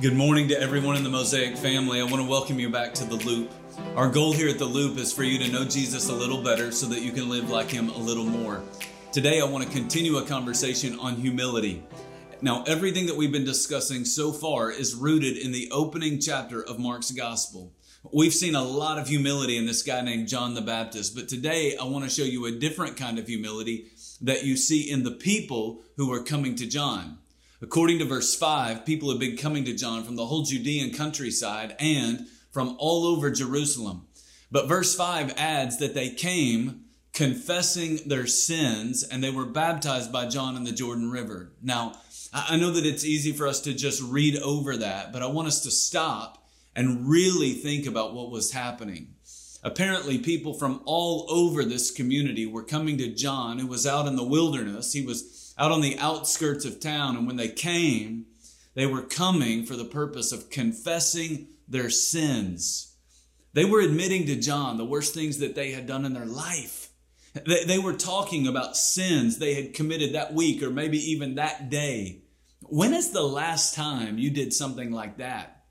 Good morning to everyone in the Mosaic family. I want to welcome you back to The Loop. Our goal here at The Loop is for you to know Jesus a little better so that you can live like Him a little more. Today, I want to continue a conversation on humility. Now, everything that we've been discussing so far is rooted in the opening chapter of Mark's Gospel. We've seen a lot of humility in this guy named John the Baptist, but today I want to show you a different kind of humility that you see in the people who are coming to John. According to verse 5, people have been coming to John from the whole Judean countryside and from all over Jerusalem. But verse 5 adds that they came confessing their sins and they were baptized by John in the Jordan River. Now, I know that it's easy for us to just read over that, but I want us to stop and really think about what was happening. Apparently, people from all over this community were coming to John, who was out in the wilderness. He was out on the outskirts of town. And when they came, they were coming for the purpose of confessing their sins. They were admitting to John the worst things that they had done in their life. They, they were talking about sins they had committed that week or maybe even that day. When is the last time you did something like that?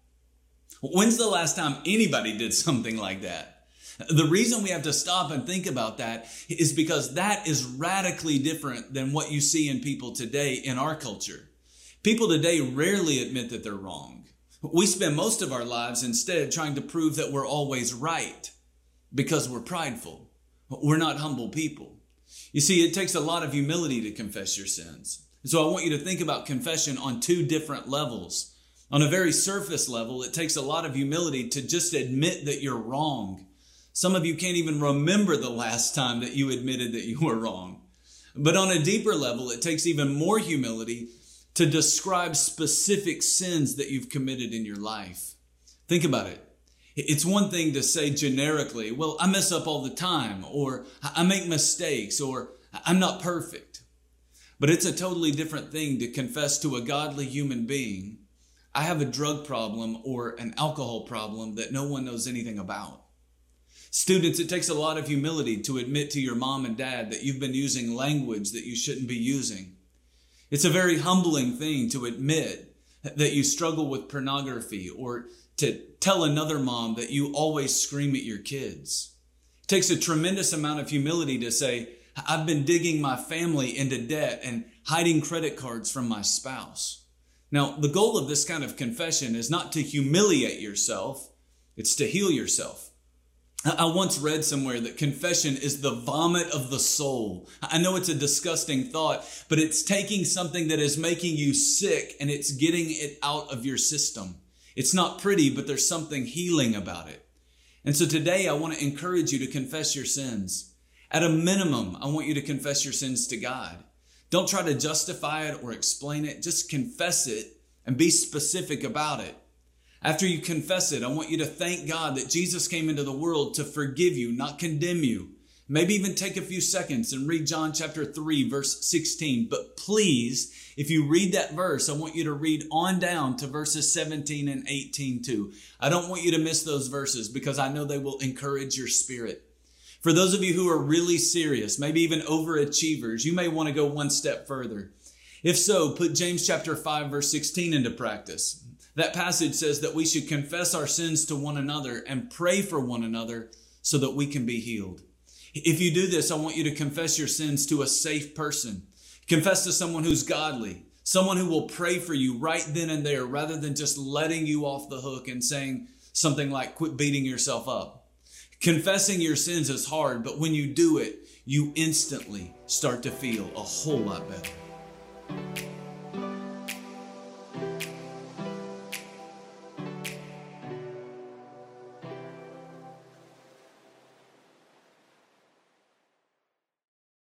When's the last time anybody did something like that? The reason we have to stop and think about that is because that is radically different than what you see in people today in our culture. People today rarely admit that they're wrong. We spend most of our lives instead trying to prove that we're always right because we're prideful. We're not humble people. You see, it takes a lot of humility to confess your sins. So I want you to think about confession on two different levels. On a very surface level, it takes a lot of humility to just admit that you're wrong some of you can't even remember the last time that you admitted that you were wrong. But on a deeper level, it takes even more humility to describe specific sins that you've committed in your life. Think about it. It's one thing to say generically, well, I mess up all the time, or I make mistakes, or I'm not perfect. But it's a totally different thing to confess to a godly human being, I have a drug problem or an alcohol problem that no one knows anything about. Students, it takes a lot of humility to admit to your mom and dad that you've been using language that you shouldn't be using. It's a very humbling thing to admit that you struggle with pornography or to tell another mom that you always scream at your kids. It takes a tremendous amount of humility to say, I've been digging my family into debt and hiding credit cards from my spouse. Now, the goal of this kind of confession is not to humiliate yourself, it's to heal yourself. I once read somewhere that confession is the vomit of the soul. I know it's a disgusting thought, but it's taking something that is making you sick and it's getting it out of your system. It's not pretty, but there's something healing about it. And so today I want to encourage you to confess your sins. At a minimum, I want you to confess your sins to God. Don't try to justify it or explain it. Just confess it and be specific about it. After you confess it, I want you to thank God that Jesus came into the world to forgive you, not condemn you. Maybe even take a few seconds and read John chapter 3, verse 16. But please, if you read that verse, I want you to read on down to verses 17 and 18 too. I don't want you to miss those verses because I know they will encourage your spirit. For those of you who are really serious, maybe even overachievers, you may want to go one step further. If so, put James chapter 5, verse 16 into practice. That passage says that we should confess our sins to one another and pray for one another so that we can be healed. If you do this, I want you to confess your sins to a safe person. Confess to someone who's godly, someone who will pray for you right then and there rather than just letting you off the hook and saying something like, quit beating yourself up. Confessing your sins is hard, but when you do it, you instantly start to feel a whole lot better.